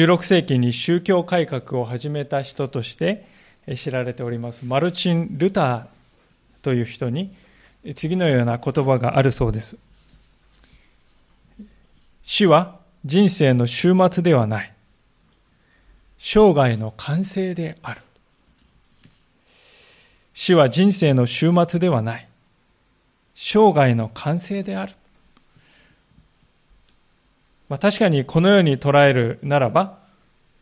16世紀に宗教改革を始めた人として知られておりますマルチン・ルターという人に次のような言葉があるそうです。死は人生の終末ではない。生涯の完成である。死は人生の終末ではない。生涯の完成である。まあ、確かにこのように捉えるならば、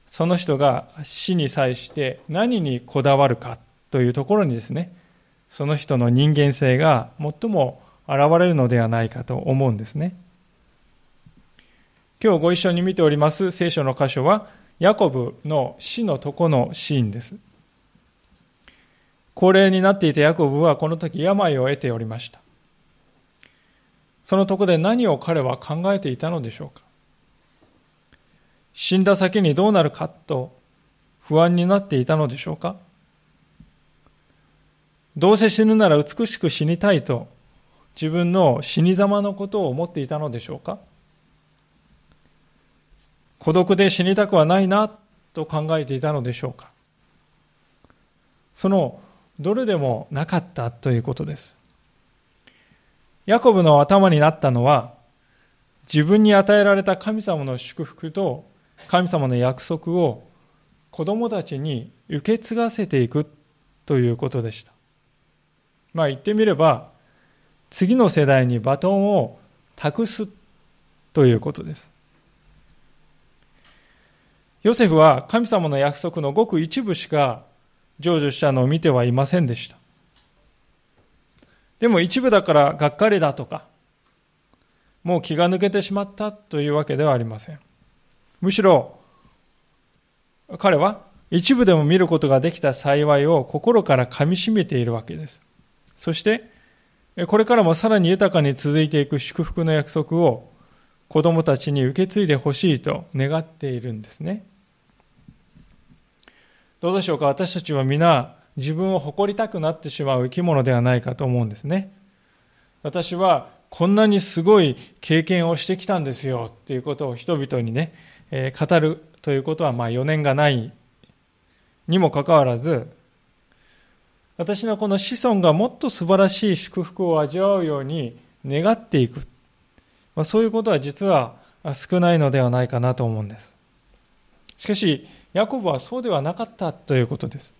その人が死に際して何にこだわるかというところにですね、その人の人間性が最も現れるのではないかと思うんですね。今日ご一緒に見ております聖書の箇所は、ヤコブの死のとこのシーンです。高齢になっていたヤコブはこの時病を得ておりました。そのとこで何を彼は考えていたのでしょうか死んだ先にどうなるかと不安になっていたのでしょうか？どうせ死ぬなら美しく死にたいと自分の死に様のことを思っていたのでしょうか？孤独で死にたくはないなと考えていたのでしょうか？そのどれでもなかったということです。ヤコブの頭になったのは自分に与えられた神様の祝福と神様の約束を子供たちに受け継がせていくということでした。まあ言ってみれば次の世代にバトンを託すということです。ヨセフは神様の約束のごく一部しか成就したのを見てはいませんでした。でも一部だからがっかりだとか、もう気が抜けてしまったというわけではありません。むしろ、彼は一部でも見ることができた幸いを心から噛みしめているわけです。そして、これからもさらに豊かに続いていく祝福の約束を子供たちに受け継いでほしいと願っているんですね。どうでしょうか？私たちは皆自分を誇りたくなってしまう生き物ではないかと思うんですね。私はこんなにすごい経験をしてきたんですよっていうことを人々にね、え、語るということはまあ余念がないにもかかわらず、私のこの子孫がもっと素晴らしい祝福を味わうように願っていく。まあ、そういうことは実は少ないのではないかなと思うんです。しかし、ヤコブはそうではなかったということです。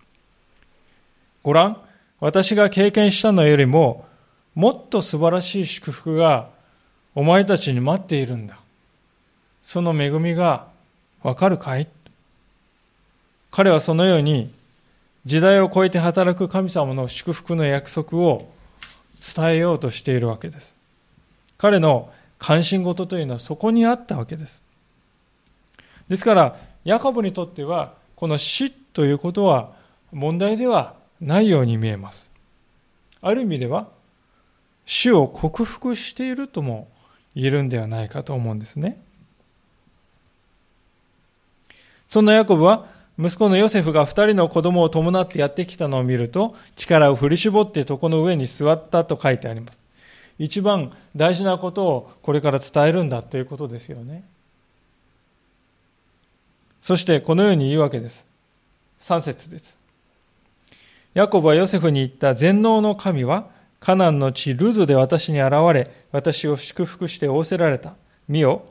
ご覧、私が経験したのよりも、もっと素晴らしい祝福がお前たちに待っているんだ。その恵みがわかるかい？彼はそのように時代を超えて働く神様の祝福の約束を伝えようとしているわけです。彼の関心事というのはそこにあったわけです。ですから、ヤコブにとっては、この死ということは問題ではないように見えます。ある意味では、死を克服しているとも言えるんではないかと思うんですね。そんなヤコブは、息子のヨセフが二人の子供を伴ってやってきたのを見ると、力を振り絞って床の上に座ったと書いてあります。一番大事なことをこれから伝えるんだということですよね。そしてこのように言うわけです。3節です。ヤコブはヨセフに言った全能の神はカナンの地ルズで私に現れ、私を祝福して仰せられた。見よ、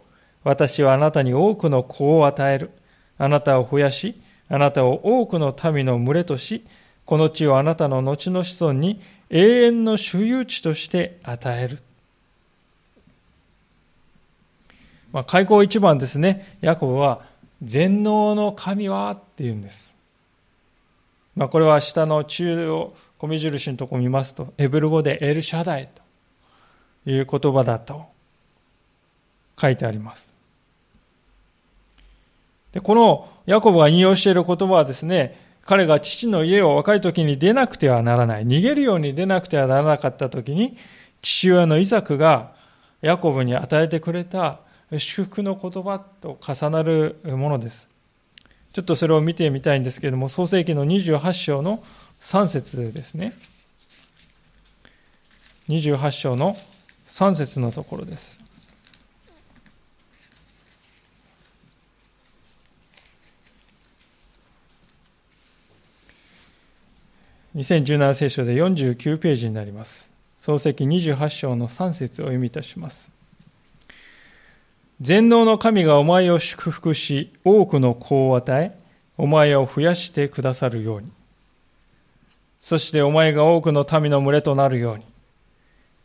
私はあなたに多くの子を与える。あなたを増やし、あなたを多くの民の群れとし、この地をあなたの後の子孫に永遠の所有地として与える。まあ、開口一番ですね、ヤコブは全能の神はって言うんです。まあ、これは下の中央米印のとこ見ますと、エブル語でエルシャダイという言葉だと書いてあります。このヤコブが引用している言葉はですね、彼が父の家を若い時に出なくてはならない、逃げるように出なくてはならなかった時に、父親のイザクがヤコブに与えてくれた祝福の言葉と重なるものです。ちょっとそれを見てみたいんですけれども、創世紀の28章の3節ですね。28章の3節のところです。2017聖書で49ページになります。創世記28章の3節を読みいたします。全能の神がお前を祝福し、多くの子を与え、お前を増やしてくださるように。そしてお前が多くの民の群れとなるように。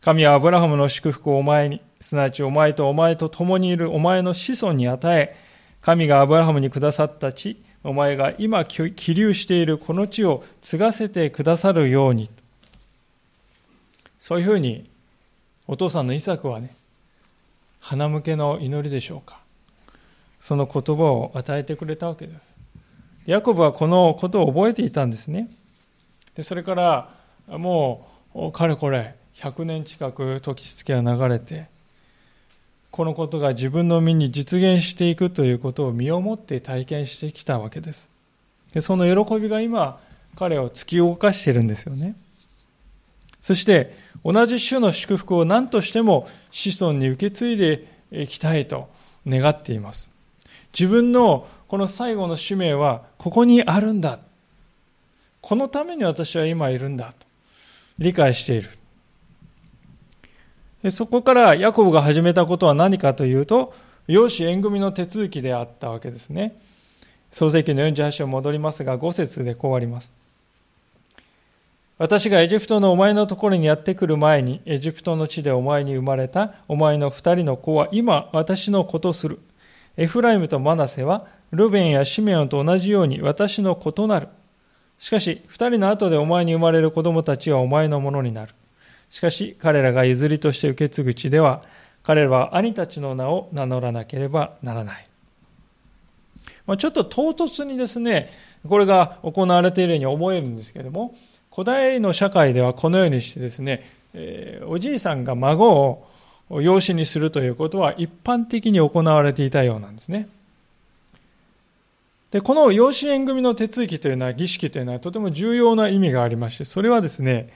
神はアブラハムの祝福をお前に、すなわちお前とお前と共にいるお前の子孫に与え、神がアブラハムにくださった地、お前が今起立しているこの地を継がせてくださるように。そういうふうに、お父さんのイサクはね、花向けの祈りでしょうか。その言葉を与えてくれたわけです。ヤコブはこのことを覚えていたんですね。で、それから、もう、かれこれ、100年近く時月が流れて、このことが自分の身に実現していくということを身をもって体験してきたわけです。でその喜びが今、彼を突き動かしているんですよね。そして、同じ種の祝福を何としても子孫に受け継いでいきたいと願っています。自分のこの最後の使命はここにあるんだ。このために私は今いるんだと理解している。そこからヤコブが始めたことは何かというと、養子縁組の手続きであったわけですね。創世記の48章戻りますが、5節でこうあります。私がエジプトのお前のところにやってくる前に、エジプトの地でお前に生まれたお前の二人の子は今私の子とする。エフライムとマナセは、ルベンやシメオンと同じように私の子となる。しかし、二人の後でお前に生まれる子供たちはお前のものになる。しかし彼らが譲りとして受け継ぐ地では彼らは兄たちの名を名乗らなければならない。まあ、ちょっと唐突にですね、これが行われているように思えるんですけれども、古代の社会ではこのようにしてですね、えー、おじいさんが孫を養子にするということは一般的に行われていたようなんですね。で、この養子縁組の手続きというのは、儀式というのはとても重要な意味がありまして、それはですね、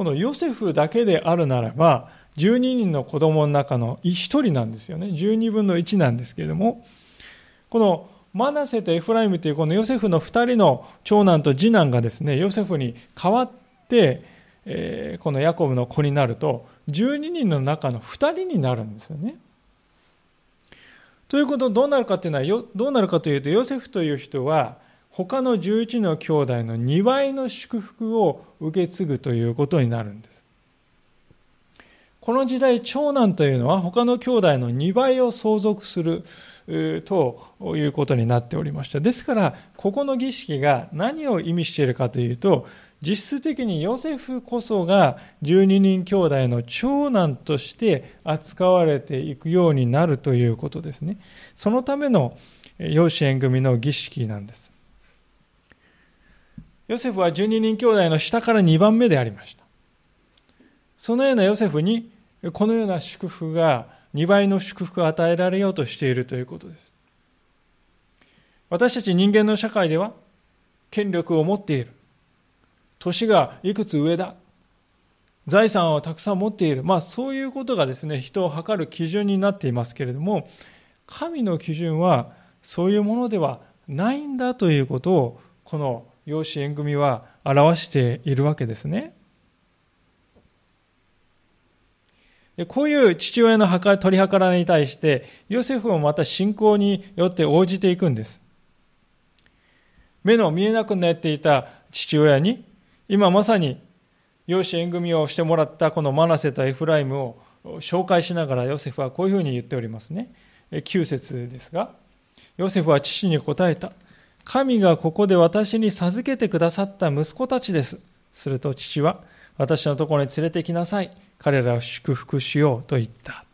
このヨセフだけであるならば、12人の子供の中の1人なんですよね。12分の1なんですけれども、このマナセとエフライムというこのヨセフの2人の長男と次男がですね、ヨセフに代わって、えー、このヤコブの子になると、12人の中の2人になるんですよね。ということどうなるかというのは、どうなるかというと、ヨセフという人は、他の11の兄弟の2倍の祝福を受け継ぐということになるんです。この時代、長男というのは他の兄弟の2倍を相続するということになっておりました。ですから、ここの儀式が何を意味しているかというと、実質的にヨセフこそが12人兄弟の長男として扱われていくようになるということですね。そのための養子縁組の儀式なんです。ヨセフは12人兄弟の下から2番目でありました。そのようなヨセフに、このような祝福が、2倍の祝福が与えられようとしているということです。私たち人間の社会では、権力を持っている。年がいくつ上だ。財産をたくさん持っている。まあそういうことがですね、人を測る基準になっていますけれども、神の基準はそういうものではないんだということを、この養子縁組は表しているわけですね。こういう父親の取り計らいに対して、ヨセフもまた信仰によって応じていくんです。目の見えなくなっていた父親に、今まさに養子縁組をしてもらったこのマナセとエフライムを紹介しながらヨセフはこういうふうに言っておりますね。9節ですが、ヨセフは父に答えた。神がここで私に授けてくださった息子たちです。すると父は、私のところに連れてきなさい。彼らを祝福しようと言った。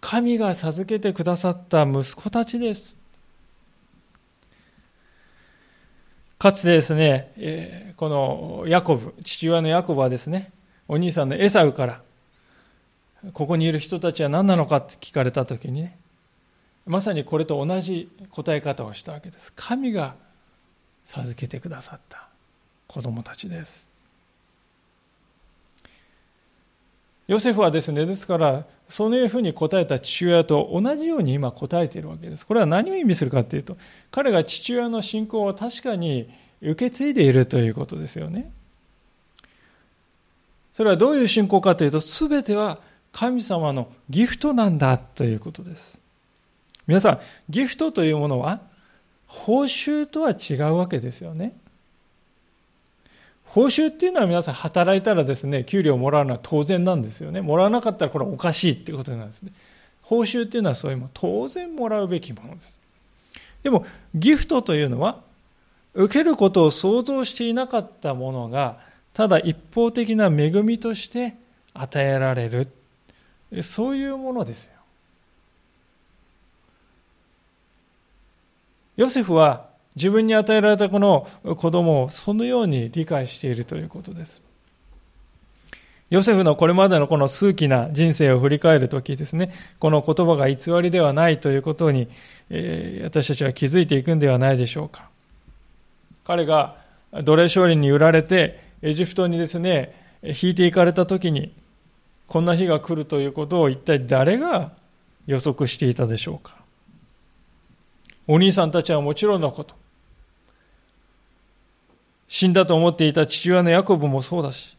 神が授けてくださった息子たちです。かつてですね、このヤコブ、父親のヤコブはですね、お兄さんのエサウから、ここにいる人たちは何なのかって聞かれたときにね、まさにこれと同じ答え方をしたわけです。神が授けてくださった子供たちです。ヨセフはですね、ですから、そういうふうに答えた父親と同じように今答えているわけです。これは何を意味するかというと、彼が父親の信仰を確かに受け継いでいるということですよね。それはどういう信仰かというと、すべては神様のギフトなんだということです。皆さん、ギフトというものは報酬とは違うわけですよね。報酬っていうのは皆さん働いたらですね、給料をもらうのは当然なんですよね。もらわなかったらこれはおかしいっていうことなんですね。報酬っていうのはそういうもの、当然もらうべきものです。でも、ギフトというのは、受けることを想像していなかったものが、ただ一方的な恵みとして与えられる。そういうものですヨセフは自分に与えられたこの子供をそのように理解しているということです。ヨセフのこれまでのこの数奇な人生を振り返るときですね、この言葉が偽りではないということに、えー、私たちは気づいていくんではないでしょうか。彼が奴隷商人に売られて、エジプトにですね、引いていかれたときに、こんな日が来るということを一体誰が予測していたでしょうか。お兄さんたちはもちろんのこと、死んだと思っていた父親のヤコブもそうだし、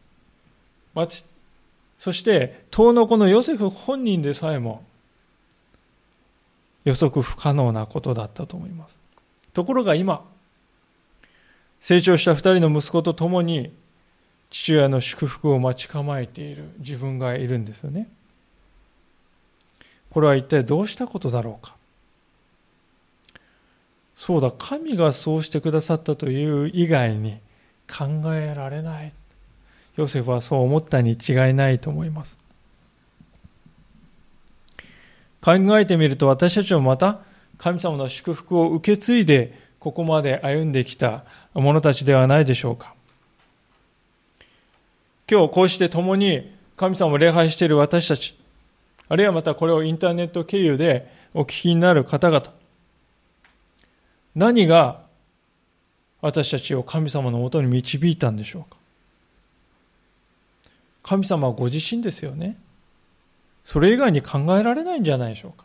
そして、遠の子のヨセフ本人でさえも予測不可能なことだったと思います。ところが今、成長した二人の息子と共に父親の祝福を待ち構えている自分がいるんですよね。これは一体どうしたことだろうか。そうだ、神がそうしてくださったという以外に考えられない。ヨセフはそう思ったに違いないと思います。考えてみると私たちもまた神様の祝福を受け継いでここまで歩んできた者たちではないでしょうか。今日こうして共に神様を礼拝している私たち、あるいはまたこれをインターネット経由でお聞きになる方々、何が私たちを神様のもとに導いたんでしょうか？神様はご自身ですよね。それ以外に考えられないんじゃないでしょうか？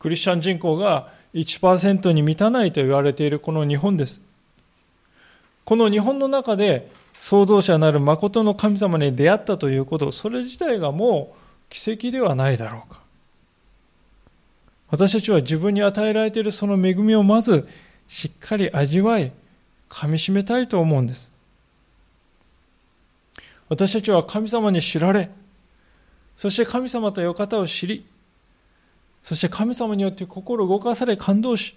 クリスチャン人口が1%に満たないと言われているこの日本です。この日本の中で創造者なる誠の神様に出会ったということ、それ自体がもう奇跡ではないだろうか。私たちは自分に与えられているその恵みをまずしっかり味わい、噛みしめたいと思うんです。私たちは神様に知られ、そして神様という方を知り、そして神様によって心動かされ感動し、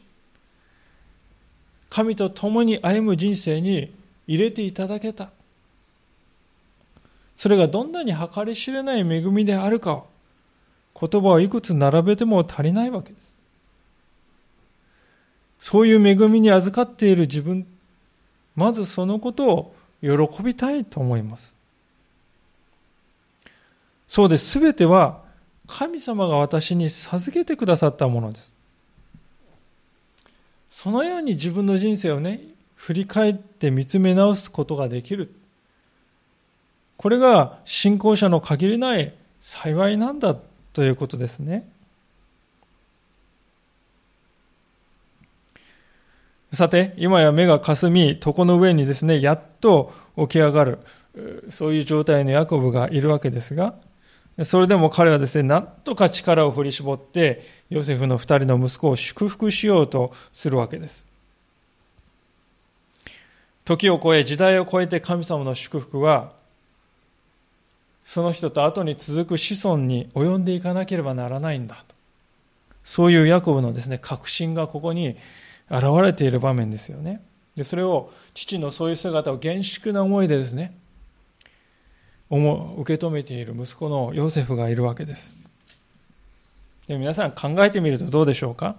神と共に歩む人生に入れていただけた。それがどんなに計り知れない恵みであるかを言葉をいくつ並べても足りないわけです。そういう恵みに預かっている自分、まずそのことを喜びたいと思います。そうです。すべては神様が私に授けてくださったものです。そのように自分の人生をね、振り返って見つめ直すことができる。これが信仰者の限りない幸いなんだということですね。さて、今や目がかすみ、床の上にですね、やっと起き上がる、そういう状態のヤコブがいるわけですが、それでも彼はですね、なんとか力を振り絞って、ヨセフの二人の息子を祝福しようとするわけです。時を超え、時代を超えて神様の祝福は、その人と後に続く子孫に及んでいかなければならないんだと。そういうヤコブのですね、確信がここに現れている場面ですよね。で、それを父のそういう姿を厳粛な思いでですね、受け止めている息子のヨセフがいるわけです。で皆さん考えてみるとどうでしょうか？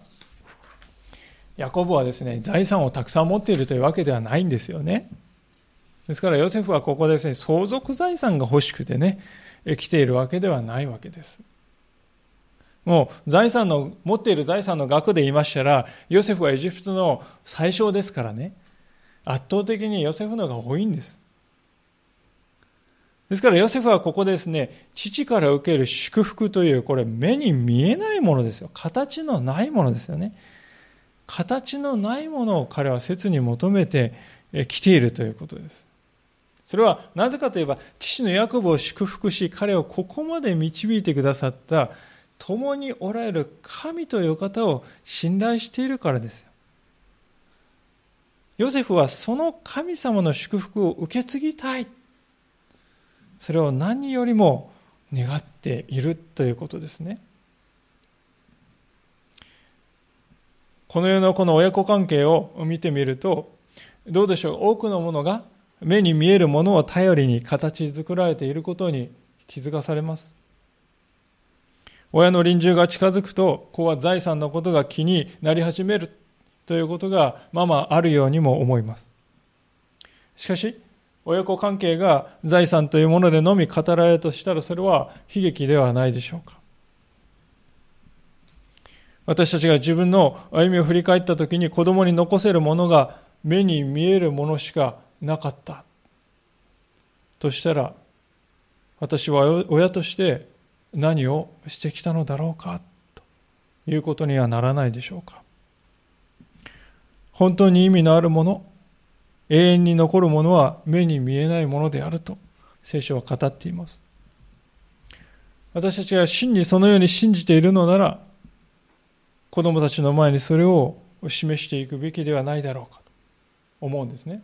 ヤコブはですね、財産をたくさん持っているというわけではないんですよね。ですからヨセフはここですね、相続財産が欲しくてね、来ているわけではないわけです。もう財産の、持っている財産の額で言いましたら、ヨセフはエジプトの最小ですからね、圧倒的にヨセフの方が多いんです。ですからヨセフはここですね、父から受ける祝福という、これ目に見えないものですよ。形のないものですよね。形のないものを彼は切に求めて来ているということです。それはなぜかといえば、父のヤコブを祝福し、彼をここまで導いてくださった共におられる神という方を信頼しているからですよ。ヨセフはその神様の祝福を受け継ぎたい。それを何よりも願っているということですね。この世のこの親子関係を見てみると、どうでしょう、多くのものが目に見えるものを頼りに形作られていることに気づかされます。親の臨終が近づくと、子は財産のことが気になり始めるということがままあるようにも思います。しかし、親子関係が財産というものでのみ語られるとしたらそれは悲劇ではないでしょうか。私たちが自分の歩みを振り返った時に子供に残せるものが目に見えるものしかなかった。としたら私は親として何をしてきたのだろうか？ということにはならないでしょうか。本当に意味のあるもの永遠に残るものは目に見えないものであると聖書は語っています。私たちが真にそのように信じているのなら子供たちの前にそれを示していくべきではないだろうかと思うんですね。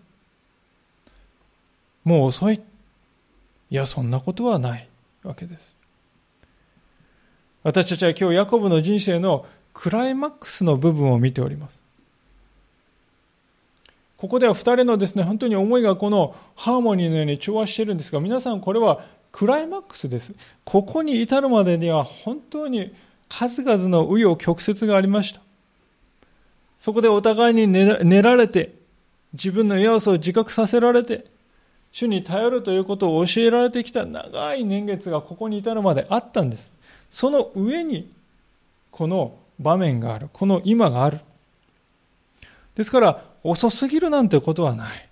もう遅い。いや、そんなことはないわけです。私たちは今日ヤコブの人生のクライマックスの部分を見ております。ここでは2人のですね、本当に思いがこのハーモニーのように調和しているんですが、皆さんこれはクライマックスです。ここに至るまでには本当に数々の紆余曲折がありました。そこでお互いに練られて、自分の弱さを自覚させられて、主に頼るということを教えられてきた長い年月がここに至るまであったんです。その上に、この場面がある。この今がある。ですから、遅すぎるなんてことはない。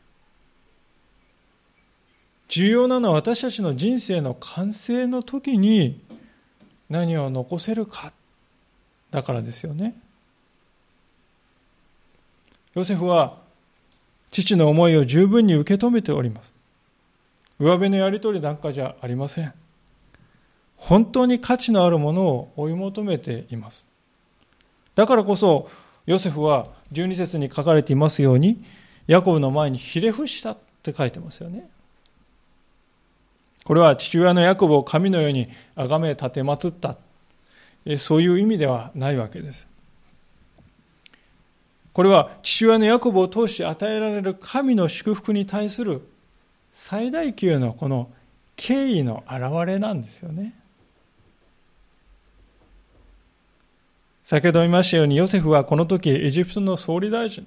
重要なのは私たちの人生の完成の時に何を残せるかだからですよねヨセフは父の思いを十分に受け止めております上辺のやり取りなんかじゃありません。本当に価値のあるものを追い求めています。だからこそヨセフは12節に書かれていますようにヤコブの前にひれ伏したって書いてますよね。これは父親のヤコブを神のように崇め立てまつった、そういう意味ではないわけです。これは父親のヤコブを通して与えられる神の祝福に対する最大級のこの敬意の表れなんですよね。先ほど言いましたようにヨセフはこの時エジプトの総理大臣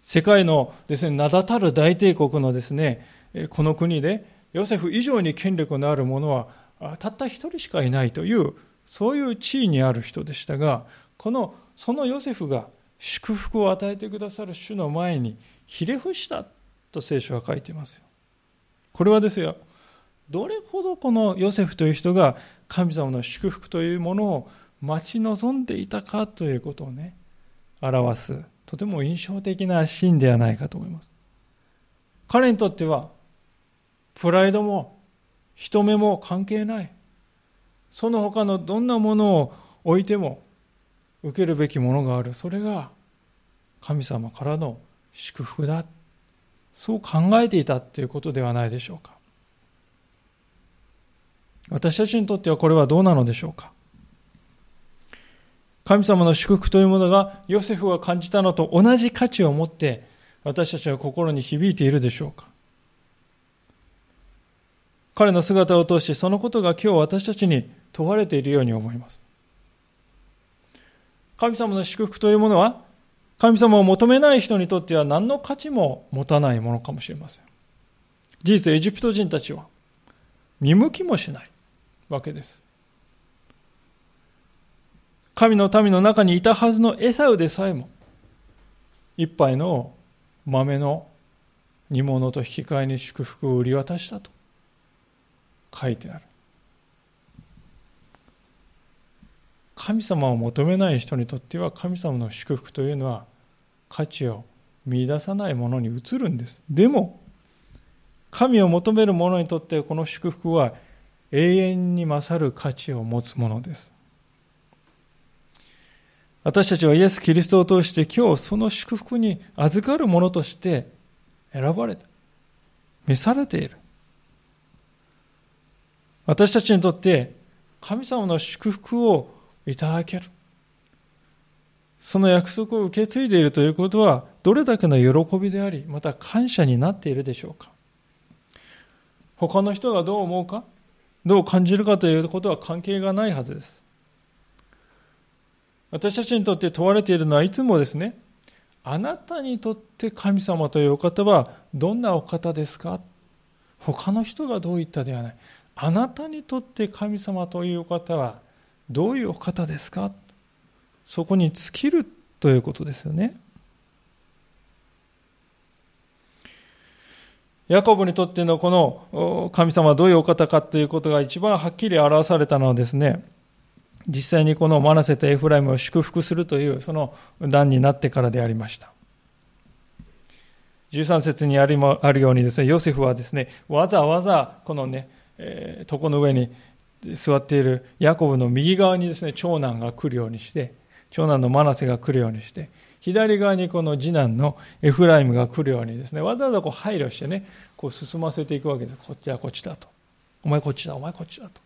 世界のですね名だたる大帝国のですねこの国でヨセフ以上に権力のある者はたった一人しかいないというそういう地位にある人でしたがこのそのヨセフが祝福を与えてくださる主の前にひれ伏したと聖書は書いていますよ。これはですよどれほどこのヨセフという人が神様の祝福というものを待ち望んでいたかということをね表すとても印象的なシーンではないかと思います。彼にとってはプライドも人目も関係ない。その他のどんなものを置いても受けるべきものがある。それが神様からの祝福だ。そう考えていたということではないでしょうか。私たちにとってはこれはどうなのでしょうか。神様の祝福というものがヨセフが感じたのと同じ価値を持って私たちは心に響いているでしょうか。彼の姿を通してそのことが今日私たちに問われているように思います。神様の祝福というものは神様を求めない人にとっては何の価値も持たないものかもしれません。事実、エジプト人たちは見向きもしないわけです。神の民の中にいたはずのエサウでさえも一杯の豆の煮物と引き換えに祝福を売り渡したと書いてある神様を求めない人にとっては神様の祝福というのは価値を見出さないものに移るんです。でも、神を求める者にとってこの祝福は永遠に勝る価値を持つものです。私たちはイエス・キリストを通して今日その祝福に預かる者として選ばれた。召されている。私たちにとって神様の祝福をいただける。その約束を受け継いでいるということは、どれだけの喜びであり、また感謝になっているでしょうか？他の人がどう思うか、どう感じるかということは関係がないはずです。私たちにとって問われているのはいつもですね、あなたにとって神様というお方はどんなお方ですか？他の人がどう言ったではない。あなたにとって神様というお方はどういうお方ですか？そこに尽きるということですよね。ヤコブにとってのこの神様はどういうお方かということが一番はっきり表されたのはですね、実際にこのマナセとエフライムを祝福するというその段になってからでありました。13節にあるようにですね、ヨセフはですね、わざわざこのね、えー、床の上に座っているヤコブの右側にですね、長男が来るようにして、長男のマナセが来るようにして、左側にこの次男のエフライムが来るようにですね、わざわざこう配慮してね、こう進ませていくわけです。こっちはこっちだと。お前こっちだ、お前こっちだと。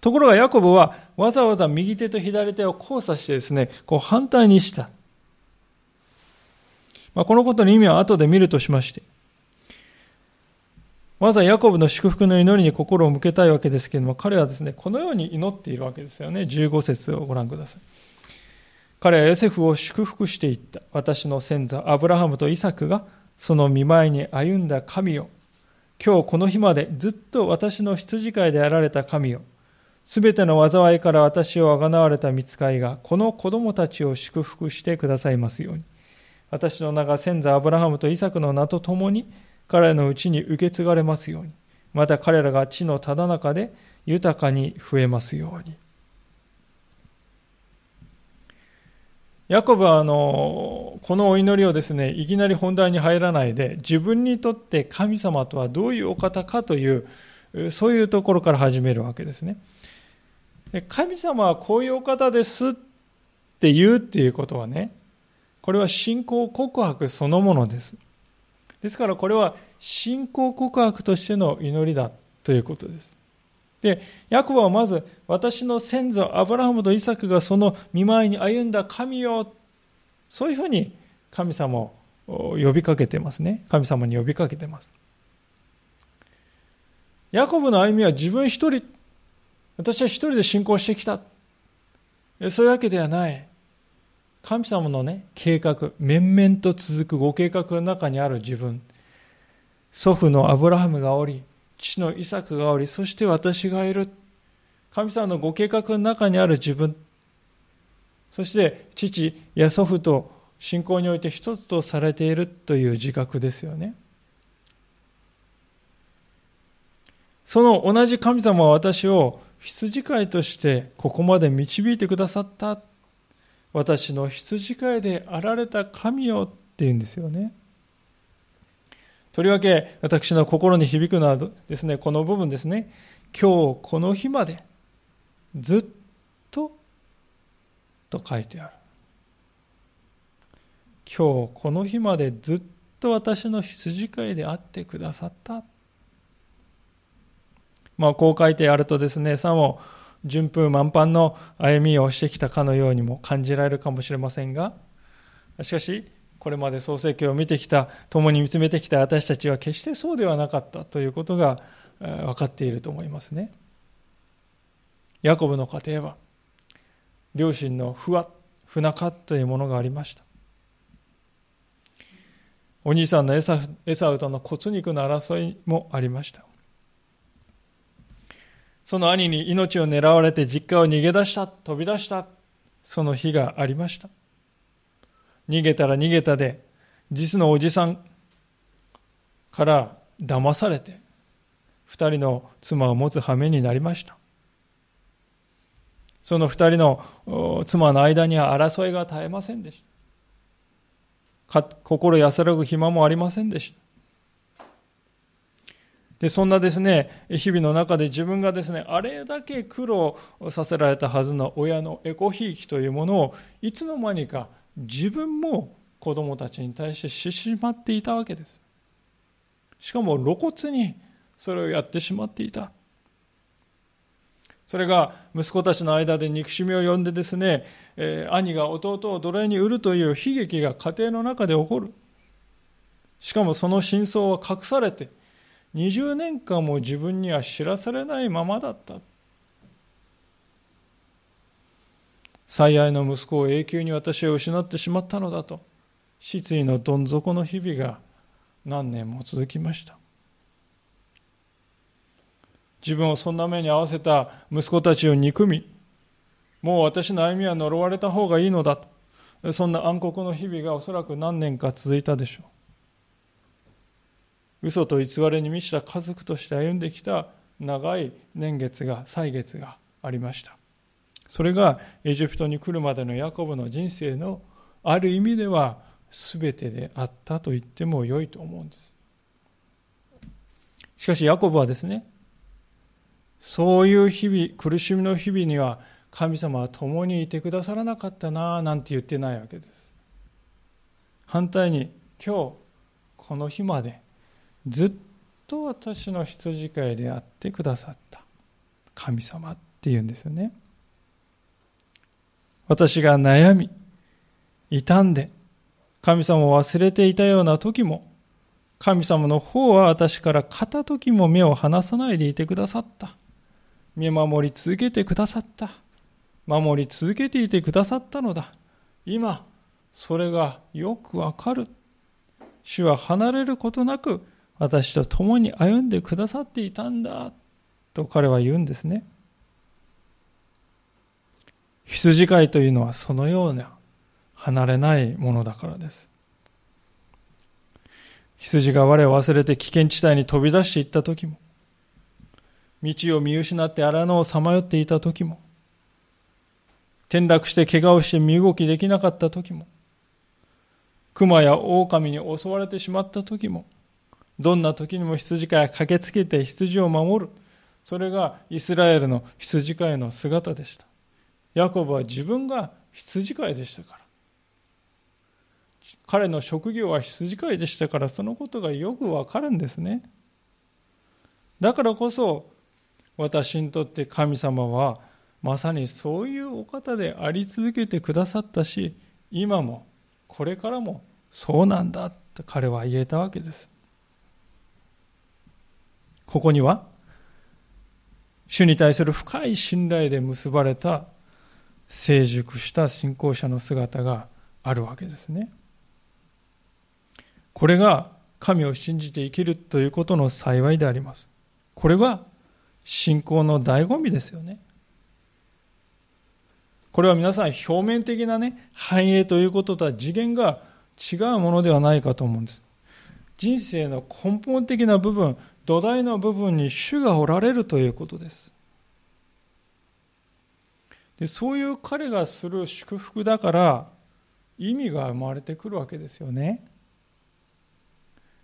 ところがヤコブはわざわざ右手と左手を交差してですね、こう反対にした。まあ、このことの意味は後で見るとしまして、まずはヤコブの祝福の祈りに心を向けたいわけですけれども、彼はですね、このように祈っているわけですよね。15節をご覧ください。彼はヨセフを祝福していった。私の先祖、アブラハムとイサクがその見舞いに歩んだ神よ。今日この日までずっと私の羊飼いであられた神よ。すべての災いから私をあがなわれた見つかいが、この子供たちを祝福してくださいますように。私の名が先祖アブラハムとイサクの名とともに、彼らのうちに受け継がれますように。また彼らが地のただ中で豊かに増えますように。ヤコブはあのこのお祈りをですねいきなり本題に入らないで自分にとって神様とはどういうお方かというそういうところから始めるわけですね神様はこういうお方ですって言うっていうことはねこれは信仰告白そのものですですからこれは信仰告白としての祈りだということです。で、ヤコブはまず私の先祖アブラハムとイサクがその見舞いに歩んだ神よ、そういうふうに神様を呼びかけてますね。神様に呼びかけてます。ヤコブの歩みは自分一人、私は一人で信仰してきた。そういうわけではない。神様のね、計画、面々と続くご計画の中にある自分、祖父のアブラハムがおり、父のイサクがおり、そして私がいる。神様のご計画の中にある自分、そして父や祖父と信仰において一つとされているという自覚ですよね。その同じ神様は私を羊飼いとしてここまで導いてくださった私の羊飼いであられた神よっていうんですよね。とりわけ私の心に響くのはですね、この部分ですね。今日この日までずっとと書いてある。今日この日までずっと私の羊飼いであってくださった。まあこう書いてあるとですね、さも順風満帆の歩みをしてきたかのようにも感じられるかもしれませんが、しかし、これまで創世記を見てきた、共に見つめてきた私たちは決してそうではなかったということが分かっていると思いますね。ヤコブの家庭は、両親の不和、不仲というものがありました。お兄さんのエサエサウとの骨肉の争いもありました。その兄に命を狙われて実家を逃げ出した、飛び出した、その日がありました。逃げたら逃げたで、実のおじさんから騙されて、二人の妻を持つ羽目になりました。その二人の妻の間には争いが絶えませんでした。心安らぐ暇もありませんでした。で、そんなですね、日々の中で自分がですね、あれだけ苦労させられたはずの親のエコひいきというものを、いつの間にか自分も子供たちに対してしてしまっていたわけです。しかも露骨にそれをやってしまっていた。それが息子たちの間で憎しみを呼んでですね、えー、兄が弟を奴隷に売るという悲劇が家庭の中で起こる。しかもその真相は隠されて、20年間も自分には知らされないままだった。最愛の息子を永久に私は失ってしまったのだと。失意のどん底の日々が何年も続きました。自分をそんな目に遭わせた息子たちを憎みもう私の歩みは呪われた方がいいのだそんな暗黒の日々がおそらく何年か続いたでしょう。嘘と偽りに満ちた家族として歩んできた長い年月が歳月がありました。それがエジプトに来るまでのヤコブの人生のある意味では全てであったと言っても良いと思うんです。しかしヤコブはですねそういう日々苦しみの日々には神様は共にいてくださらなかったななんて言ってないわけです。反対に今日この日までずっと私の羊飼いであってくださった。神様っていうんですよね。私が悩み傷んで神様を忘れていたような時も神様の方は私から片時も目を離さないでいてくださった。見守り続けてくださった。守り続けていてくださったのだ。今それがよくわかる。主は離れることなく私と共に歩んでくださっていたんだと彼は言うんですね。羊飼いというのはそのような離れないものだからです。羊が我を忘れて危険地帯に飛び出していった時も、道を見失って荒野をさまよっていた時も、転落して怪我をして身動きできなかった時も、熊や狼に襲われてしまった時も、どんな時にも羊飼い駆けつけて羊を守る。それがイスラエルの羊飼いの姿でした。ヤコブは自分が羊飼いでしたから。彼の職業は羊飼いでしたから、そのことがよくわかるんですね。だからこそ、私にとって神様は、まさにそういうお方であり続けてくださったし、今も、これからもそうなんだと彼は言えたわけです。ここには、主に対する深い信頼で結ばれた成熟した信仰者の姿があるわけですね。これが神を信じて生きるということの幸いであります。これは信仰の醍醐味ですよね。これは皆さん表面的なね、繁栄ということとは次元が違うものではないかと思うんです。人生の根本的な部分、土台の部分に主がおられるということです。でそういう彼がする祝福だから意味が生まれてくるわけですよね。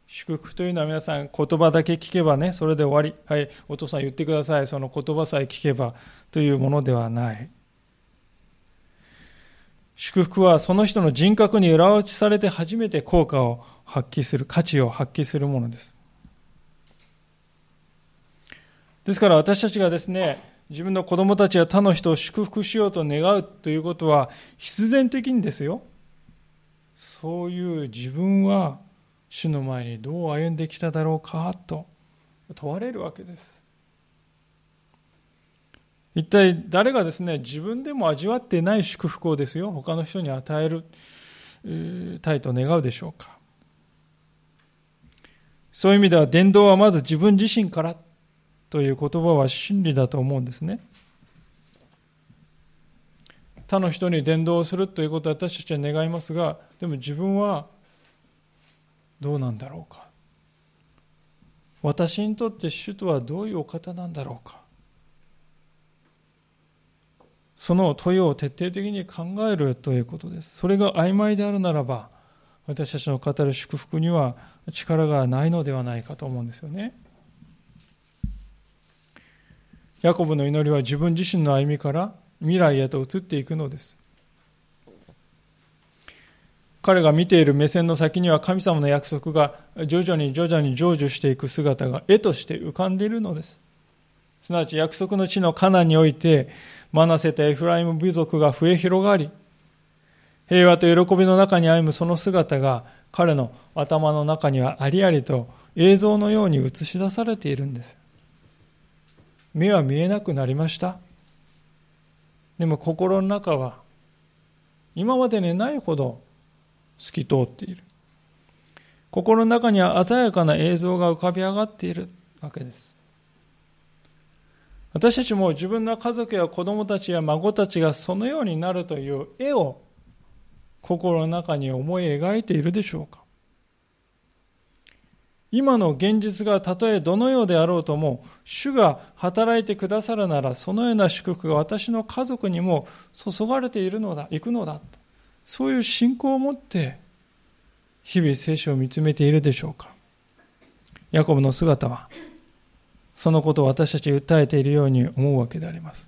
祝福というのは皆さん言葉だけ聞けばね、それで終わり。はい、お父さん言ってください。その言葉さえ聞けばというものではない。祝福はその人の人格に裏打ちされて初めて効果を発揮する、価値を発揮するものです。ですから私たちがですね、自分の子供たちや他の人を祝福しようと願うということは必然的にですよ。そういう自分は主の前にどう歩んできただろうかと問われるわけです。一体誰がですね、自分でも味わってない祝福をですよ、他の人に与えるたいと願うでしょうか。そういう意味では伝道はまず自分自身からという言葉は真理だと思うんですね。他の人に伝道するということは私たちは願いますが、でも自分はどうなんだろうか。私にとって主とはどういうお方なんだろうか。その問いを徹底的に考えるということです。それが曖昧であるならば、私たちの語る祝福には力がないのではないかと思うんですよね。ヤコブの祈りは自分自身の歩みから未来へと移っていくのです。彼が見ている目線の先には神様の約束が徐々に徐々に成就していく姿が絵として浮かんでいるのです。すなわち約束の地のカナにおいて、マナセとエフライム部族が増え広がり、平和と喜びの中に歩むその姿が彼の頭の中にはありありと映像のように映し出されているんです。目は見えなくなりました。でも心の中は今までにないほど透き通っている。心の中には鮮やかな映像が浮かび上がっているわけです。私たちも自分の家族や子供たちや孫たちがそのようになるという絵を心の中に思い描いているでしょうか？今の現実がたとえどのようであろうとも、主が働いてくださるなら、そのような祝福が私の家族にも注がれているのだ、行くのだ。そういう信仰を持って、日々聖書を見つめているでしょうか。ヤコブの姿は、そのことを私たち訴えているように思うわけであります。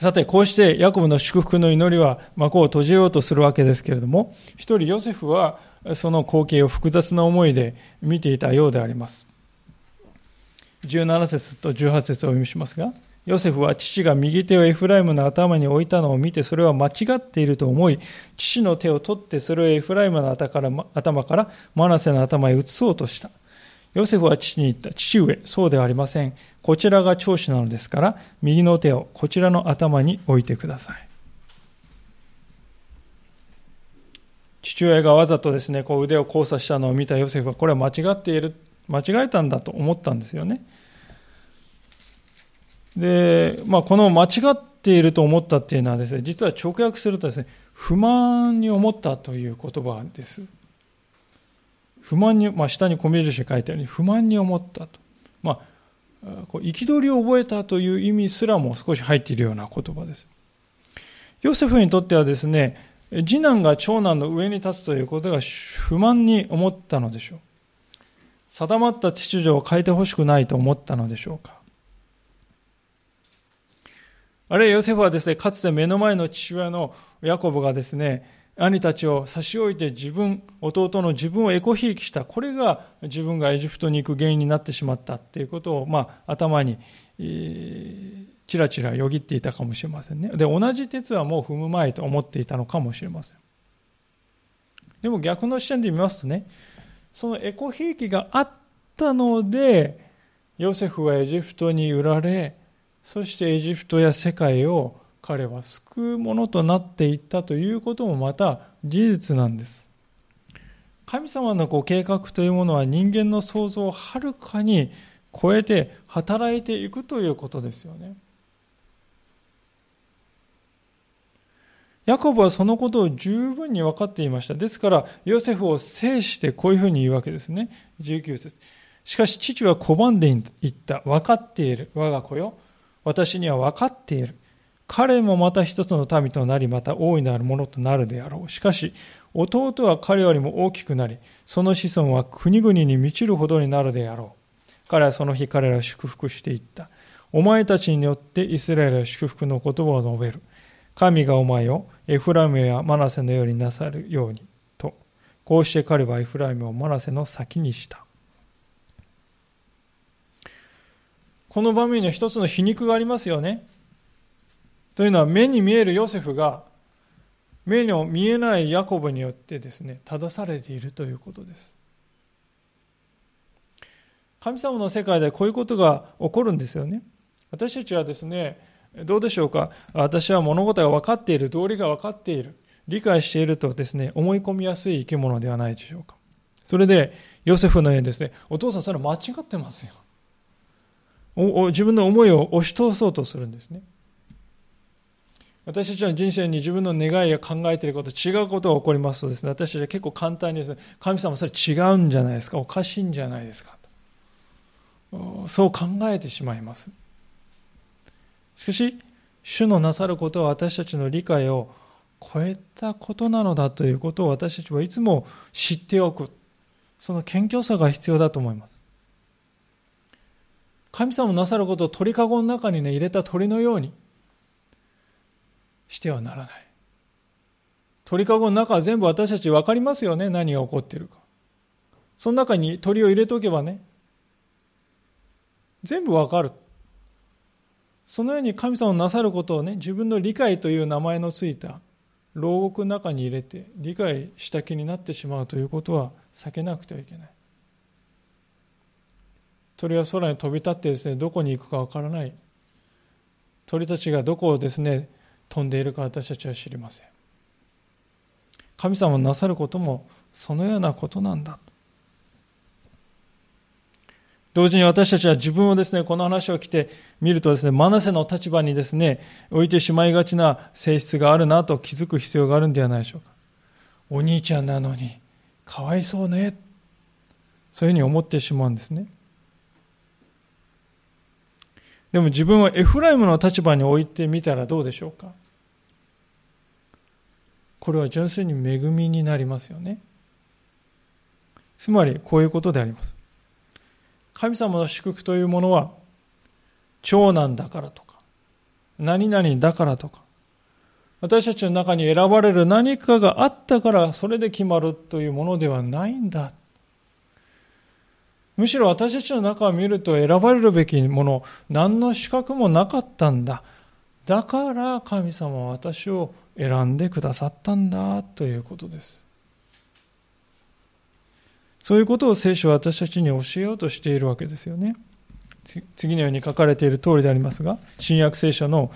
さて、こうしてヤコブの祝福の祈りは幕を閉じようとするわけですけれども、一人ヨセフはその光景を複雑な思いで見ていたようであります。17節と18節をお読みしますが、ヨセフは父が右手をエフライムの頭に置いたのを見て、それは間違っていると思い、父の手を取ってそれをエフライムの頭からマナセの頭へ移そうとした。ヨセフは父に言った。父上、そうではありません。こちらが長子なのですから、右の手をこちらの頭に置いてください。父親がわざとですね、こう腕を交差したのを見たヨセフは、これは間違っている、間違えたんだと思ったんですよね。で、まあ、この間違っていると思ったっていうのはですね、実は直訳するとですね、不満に思ったという言葉です。不満に、まあ、下に米印書いてあるように、不満に思ったと。まあ、こう憤りを覚えたという意味すらも少し入っているような言葉です。ヨセフにとってはですね、次男が長男の上に立つということが不満に思ったのでしょう。定まった秩序を変えてほしくないと思ったのでしょうか。あるいはヨセフはですね、かつて目の前の父親のヤコブがですね、兄たちを差し置いて自分、弟の自分をエコひいきした。これが自分がエジプトに行く原因になってしまったっていうことを、まあ、頭に、えー、ちらちらよぎっていたかもしれませんね。で、同じ鉄はもう踏むまいと思っていたのかもしれません。でも逆の視点で見ますとね、そのエコひいきがあったので、ヨセフはエジプトに売られ、そしてエジプトや世界を彼は救うものとなっていったということもまた事実なんです。神様のご計画というものは人間の想像をはるかに超えて働いていくということですよね。ヤコブはそのことを十分に分かっていました。ですから、ヨセフを制してこういうふうに言うわけですね。19節。しかし父は拒んでいった。分かっている。我が子よ。私には分かっている。彼もまた一つの民となり、また大いなるものとなるであろう。しかし、弟は彼よりも大きくなり、その子孫は国々に満ちるほどになるであろう。彼はその日彼らを祝福していった。お前たちによってイスラエルは祝福の言葉を述べる。神がお前をエフラムやマナセのようになさるように。と。こうして彼はエフラムをマナセの先にした。この場面には一つの皮肉がありますよね。というのは目に見えるヨセフが目の見えないヤコブによってですね正されているということです。神様の世界でこういうことが起こるんですよね。私たちはですねどうでしょうか？私は物事が分かっている道理が分かっている理解しているとですね思い込みやすい生き物ではないでしょうか。それでヨセフのようにですねお父さんそれ間違ってますよ。自分の思いを押し通そうとするんですね。私たちの人生に自分の願いや考えていること、違うことが起こりますとですね、私たちは結構簡単にですね、神様それ違うんじゃないですか、おかしいんじゃないですかと。そう考えてしまいます。しかし、主のなさることは私たちの理解を超えたことなのだということを私たちはいつも知っておく。その謙虚さが必要だと思います。神様のなさることを鳥かごの中にね、入れた鳥のようにしてはならない。鳥かごの中は全部私たち分かりますよね、何が起こっているか。その中に鳥を入れておけばね、全部分かる。そのように神様のなさることをね、自分の理解という名前のついた牢獄の中に入れて理解した気になってしまうということは避けなくてはいけない。鳥は空に飛び立ってですね、どこに行くかわからない。鳥たちがどこをですね、飛んでいるか私たちは知りません。神様のなさることもそのようなことなんだ。同時に私たちは自分をですね、この話を来て見るとですね、マナセの立場にですね、置いてしまいがちな性質があるなと気づく必要があるんではないでしょうか。お兄ちゃんなのに、かわいそうね。そういうふうに思ってしまうんですね。でも自分はエフライムの立場に置いてみたらどうでしょうか？これは純粋に恵みになりますよね。つまりこういうことであります。神様の祝福というものは長男だからとか何々だからとか私たちの中に選ばれる何かがあったからそれで決まるというものではないんだむしろ私たちの中を見ると選ばれるべきもの、何の資格もなかったんだ。だから神様は私を選んでくださったんだということです。そういうことを聖書は私たちに教えようとしているわけですよね。次のように書かれている通りでありますが、新約聖書の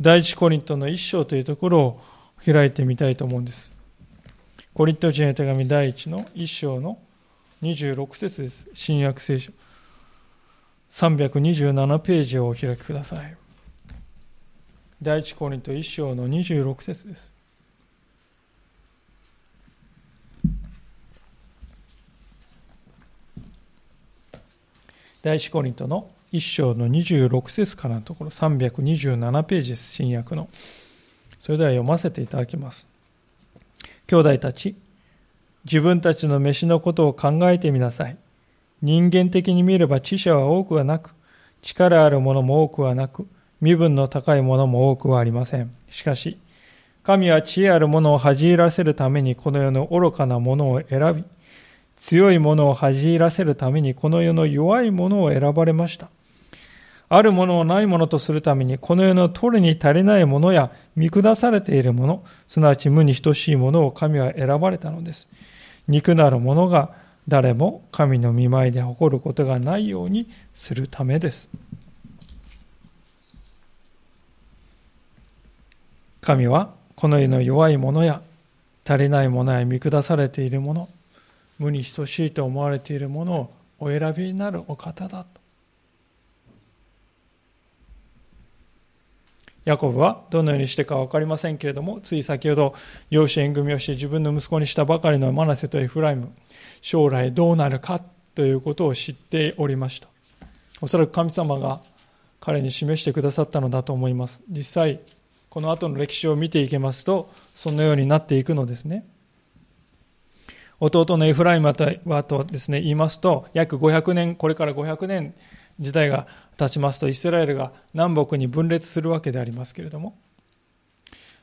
第一コリントの一章というところを開いてみたいと思うんです。コリント人へ手紙第一の一章の26節です。新約聖書。327ページをお開きください。第一コリント1章の26節です。第一コリントの1章の26節からのところ327ページです、新約の。それでは読ませていただきます。兄弟たち、自分たちの飯のことを考えてみなさい。人間的に見れば知者は多くはなく、力あるものも多くはなく、身分の高いものも多くはありません。しかし、神は知恵あるものを恥じらせるためにこの世の愚かなものを選び、強いものを恥じらせるためにこの世の弱いものを選ばれました。あるものをないものとするためにこの世の取るに足りないものや見下されているもの、すなわち無に等しいものを神は選ばれたのです。肉なるものが誰も神の見舞いで誇ることがないようにするためです。神はこの世の弱い者や足りない者や見下されている者、無に等しいと思われているものをお選びになるお方だと。ヤコブはどのようにしてか分かりませんけれども、つい先ほど養子縁組をして自分の息子にしたばかりのマナセとエフライム、将来どうなるかということを知っておりました。おそらく神様が彼に示してくださったのだと思います。実際、この後の歴史を見ていきますと、そのようになっていくのですね。弟のエフライムはとですね、言いますと、約500年、これから500年時代が経ちますとイスラエルが南北に分裂するわけでありますけれども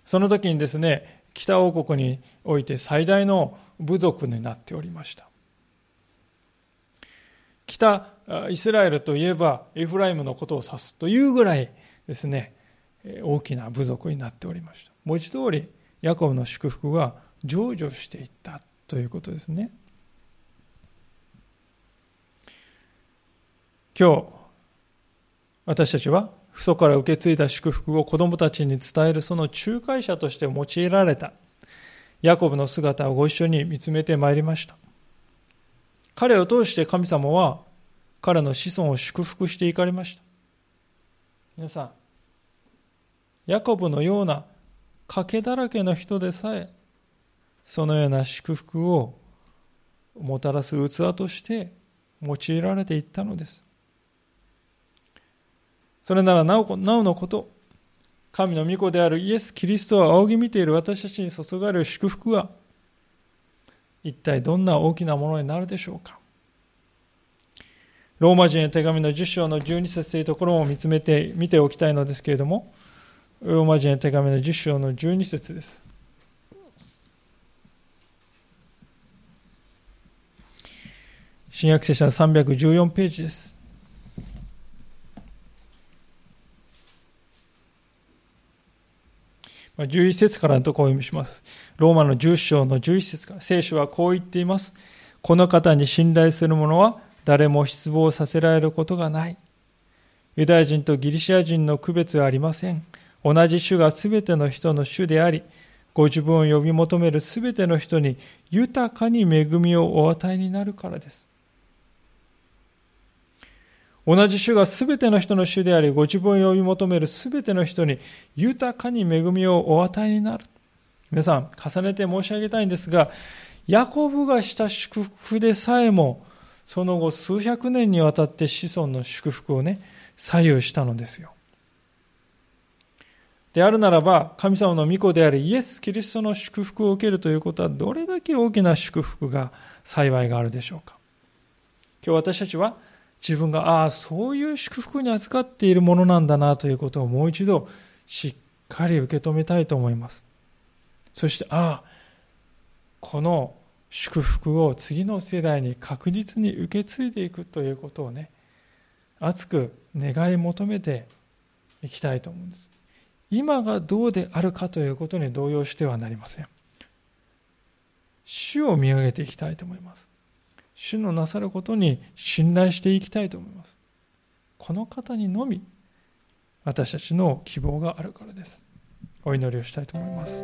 その時にですね北王国において最大の部族になっておりました。北イスラエルといえばエフライムのことを指すというぐらいですね大きな部族になっておりました。文字通りヤコブの祝福は成就していったということですね。今日、私たちは、父祖から受け継いだ祝福を子供たちに伝えるその仲介者として用いられた、ヤコブの姿をご一緒に見つめてまいりました。彼を通して神様は、彼の子孫を祝福していかれました。皆さん、ヤコブのような賭けだらけの人でさえ、そのような祝福をもたらす器として用いられていったのです。それならなおなおのこと、神の御子であるイエス・キリストを仰ぎ見ている私たちに注がれる祝福は、一体どんな大きなものになるでしょうか。ローマ人へ手紙の10章の12節というところも見つめて見ておきたいのですけれども、ローマ人へ手紙の10章の12節です。新約聖書の314ページです。11節からのところを読みします。ローマの10章の11節から、聖書はこう言っています。この方に信頼する者は誰も失望させられることがない。ユダヤ人とギリシア人の区別はありません。同じ主がすべての人の主であり、ご自分を呼び求めるすべての人に豊かに恵みをお与えになるからです。同じ主がすべての人の主であり、ご自分を呼び求めるすべての人に豊かに恵みをお与えになる。皆さん、重ねて申し上げたいんですが、ヤコブがした祝福でさえも、その後数百年にわたって子孫の祝福をね、左右したのですよ。であるならば、神様の御子であるイエス・キリストの祝福を受けるということは、どれだけ大きな祝福が、幸いがあるでしょうか。今日私たちは、自分が、ああ、そういう祝福に預かっているものなんだなということをもう一度しっかり受け止めたいと思います。そして、ああ、この祝福を次の世代に確実に受け継いでいくということをね、熱く願い求めていきたいと思うんです。今がどうであるかということに動揺してはなりません。主を見上げていきたいと思います。主のなさることに信頼していきたいと思います。この方にのみ私たちの希望があるからです。お祈りをしたいと思います。